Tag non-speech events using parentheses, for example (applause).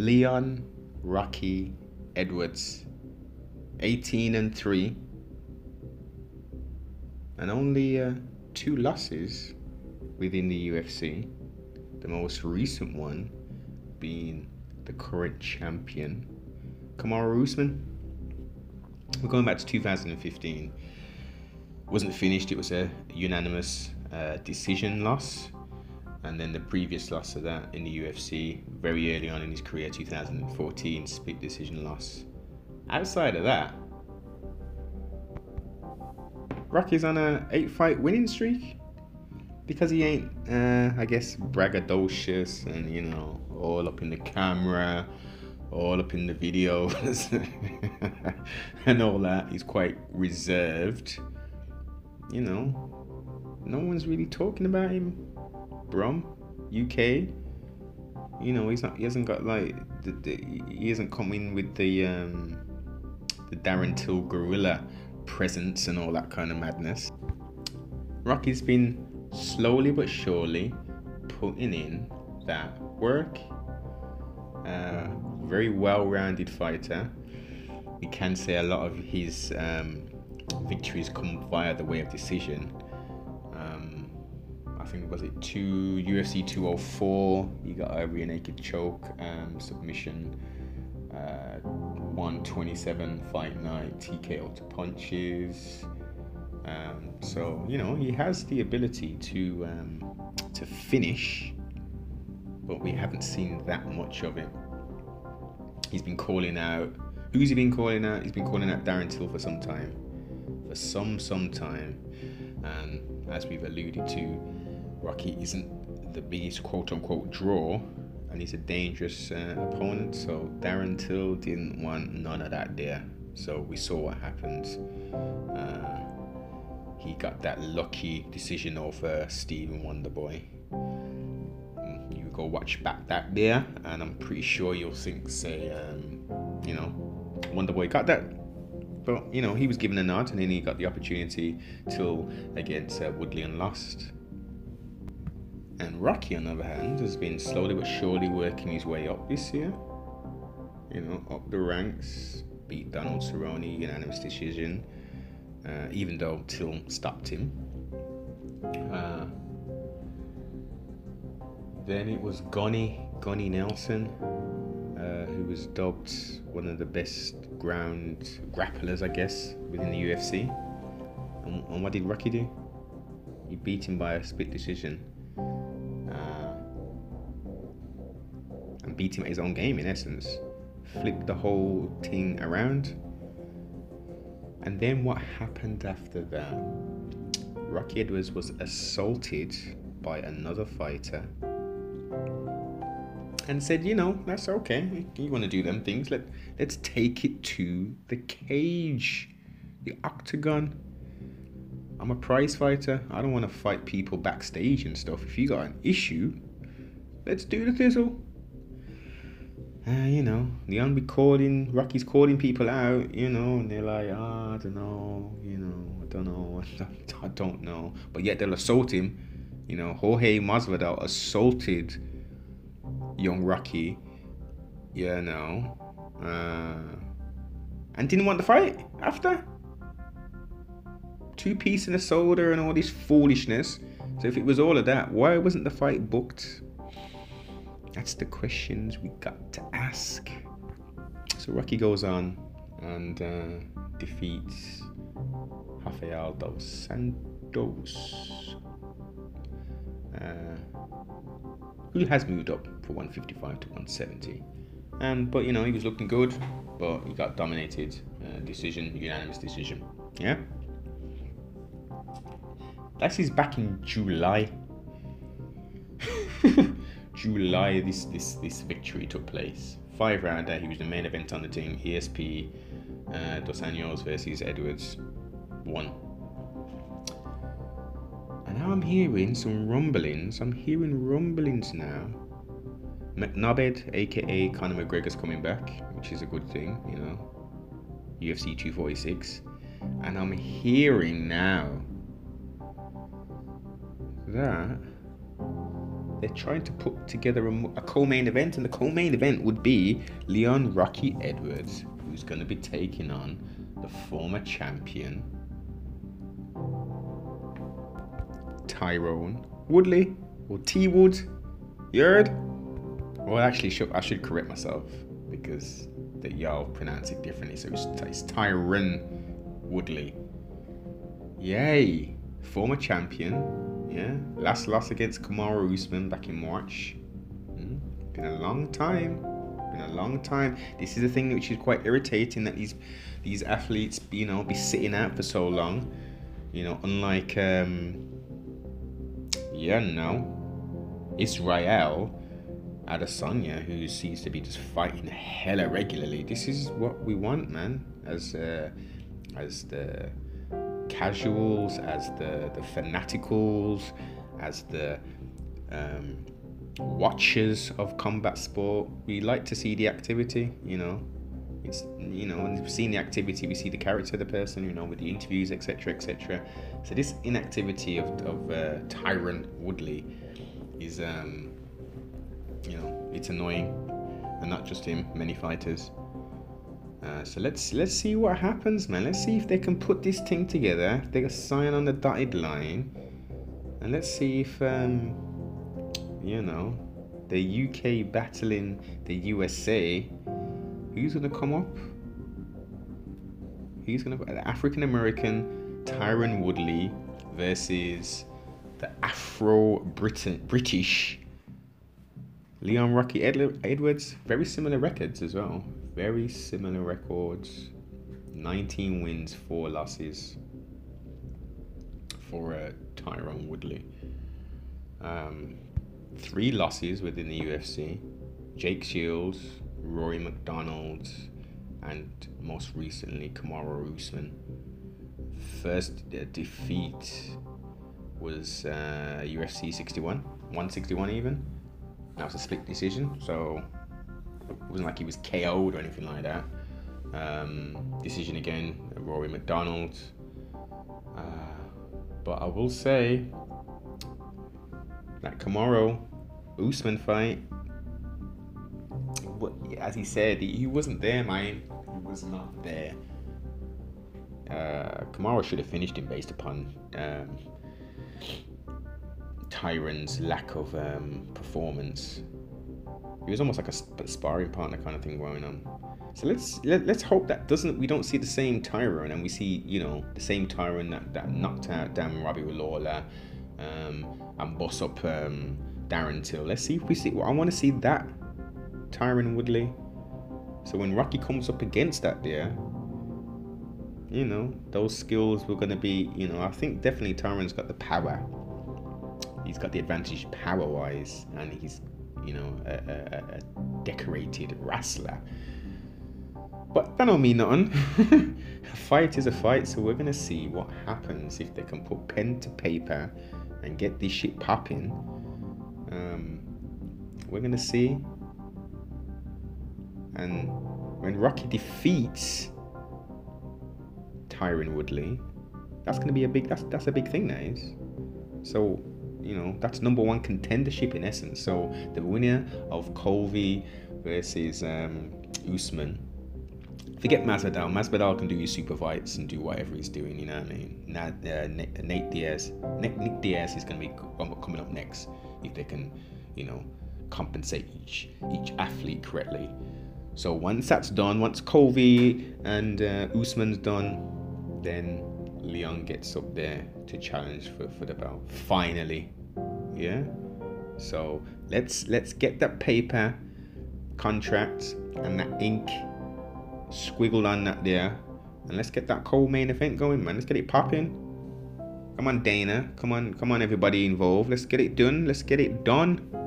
Leon Rocky Edwards, 18 and 3, and only uh, two losses within the UFC. The most recent one being the current champion, Kamaru Usman. We're going back to 2015. wasn't finished. It was a unanimous uh, decision loss, and then the previous loss of that in the UFC very early on in his career, 2014, split decision loss. Outside of that, Rocky's on a eight fight winning streak because he ain't, uh, I guess, braggadocious and you know all up in the camera, all up in the videos, (laughs) and all that. He's quite reserved. You know, no one's really talking about him. Brum, UK. You know, he's not. He hasn't got like. The, the, he hasn't come in with the um, the Darren Till gorilla presence and all that kind of madness. Rocky's been slowly but surely putting in that work. Uh, very well-rounded fighter. We can say a lot of his um, victories come via the way of decision. Um, think was it two UFC 204. He got a rear naked choke um, submission. Uh, 127 fight night TKO to punches. Um, so you know he has the ability to um, to finish, but we haven't seen that much of it. He's been calling out. Who's he been calling out? He's been calling out Darren Till for some time, for some some time, and as we've alluded to, Rocky isn't the biggest quote unquote draw, and he's a dangerous uh, opponent. So Darren Till didn't want none of that there. So we saw what happened. Uh, he got that lucky decision over Stephen Wonderboy. Mm, you go watch back that there, and I'm pretty sure you'll think, say, um, you know, Wonderboy got that. But you know, he was given a nod, and then he got the opportunity till against uh, Woodley and lost. And Rocky, on the other hand, has been slowly but surely working his way up this year. You know, up the ranks, beat Donald Cerrone, unanimous decision uh, even though Till stopped him. Uh, then it was Gunny, Gunnar Nelson, uh, who was dubbed one of the best ground grapplers, I guess, within the UFC. And, and what did Rocky do? He beat him by a split decision. Beat him at his own game, in essence. Flipped the whole thing around and then what happened after that? Rocky Edwards was assaulted by another fighter and said, you know, that's okay. You want to do them things. Let let's take it to the cage, the octagon. I'm a prize fighter. I don't want to fight people backstage and stuff. If you got an issue, let's do the thistle uh, you know, Leon be calling, Rocky's calling people out, you know, and they're like, oh, I don't know, you know, I don't know, (laughs) I don't know. But yet they'll assault him. You know, Jorge Masvidal assaulted young Rocky, you know, uh, and didn't want to fight after. Two piece in the shoulder and all this foolishness. So if it was all of that, why wasn't the fight booked that's the questions we got to ask. So Rocky goes on and uh, defeats Rafael dos Anjos, uh, who has moved up for 155 to 170. And but you know he was looking good, but he got dominated. Uh, decision, unanimous decision. Yeah. That's his back in July. July this this this victory took place. Five rounder. He was the main event on the team. ESP uh, Dos Anjos versus Edwards won. And now I'm hearing some rumblings. I'm hearing rumblings now. McNobbed, aka Conor McGregor's coming back, which is a good thing, you know. UFC 246. And I'm hearing now that they're trying to put together a, a co-main event, and the co-main event would be Leon Rocky Edwards, who's going to be taking on the former champion Tyrone Woodley or T Wood. You heard? Well, actually, I should correct myself because that y'all pronounce it differently. So it's, it's Woodley. Yay! Former champion. Yeah. Last loss against Kamaru Usman back in March. Mm, been a long time. Been a long time. This is the thing which is quite irritating that these these athletes, you know, be sitting out for so long. You know, unlike um yeah, no. Israel Adesanya, who seems to be just fighting hella regularly. This is what we want, man. As uh, as the casuals, as the the fanaticals, as the um, watchers of combat sport, we like to see the activity. You know, it's you know, and we've seen the activity, we see the character of the person. You know, with the interviews, etc., etc. So this inactivity of of uh, Tyron Woodley is um you know it's annoying, and not just him, many fighters. Uh, so let's let's see what happens, man. Let's see if they can put this thing together. They can sign on the dotted line, and let's see if um, you know the UK battling the USA. Who's gonna come up? Who's gonna the African American Tyron Woodley versus the Afro British Leon Rocky Edwards, very similar records as well. Very similar records. 19 wins, 4 losses for uh, Tyrone Woodley. Um, three losses within the UFC Jake Shields, Rory MacDonald, and most recently Kamaru Usman. First uh, defeat was uh, UFC 61, 161 even. That was a split decision, so it wasn't like he was KO'd or anything like that. Um, decision again, Rory MacDonald. Uh, but I will say that Kamaru Usman fight, as he said, he, he wasn't there, man. He was not there. Uh, should have finished him based upon um, Tyron's lack of um, performance. He was almost like a sparring partner kind of thing going on. So let's let, let us hope that doesn't we don't see the same Tyrone and we see you know the same Tyrone that, that knocked out damn Robbie Lawler um, and boss up um, Darren Till. Let's see if we see. Well, I want to see that Tyron Woodley. So when Rocky comes up against that there, you know those skills were going to be you know I think definitely Tyron's got the power he's got the advantage power wise, and he's you know a, a, a decorated wrestler. But that don't mean nothing. (laughs) a fight is a fight, so we're gonna see what happens if they can put pen to paper and get this shit popping. Um, we're gonna see. And when Rocky defeats Tyron Woodley, that's gonna be a big that's that's a big thing, that is. So you know that's number one contendership in essence. So the winner of Colby versus um, Usman. Forget Masvidal. Masvidal can do his super fights and do whatever he's doing. You know what I mean? Nat, uh, Nate Diaz, Nick, Nick Diaz is going to be coming up next if they can, you know, compensate each each athlete correctly. So once that's done, once Colby and uh, Usman's done, then Leon gets up there to challenge for, for the belt. Finally. Yeah? So let's let's get that paper contract and that ink squiggled on that there. And let's get that co-main event going, man. Let's get it popping. Come on, Dana. Come on, come on, everybody involved. Let's get it done. Let's get it done.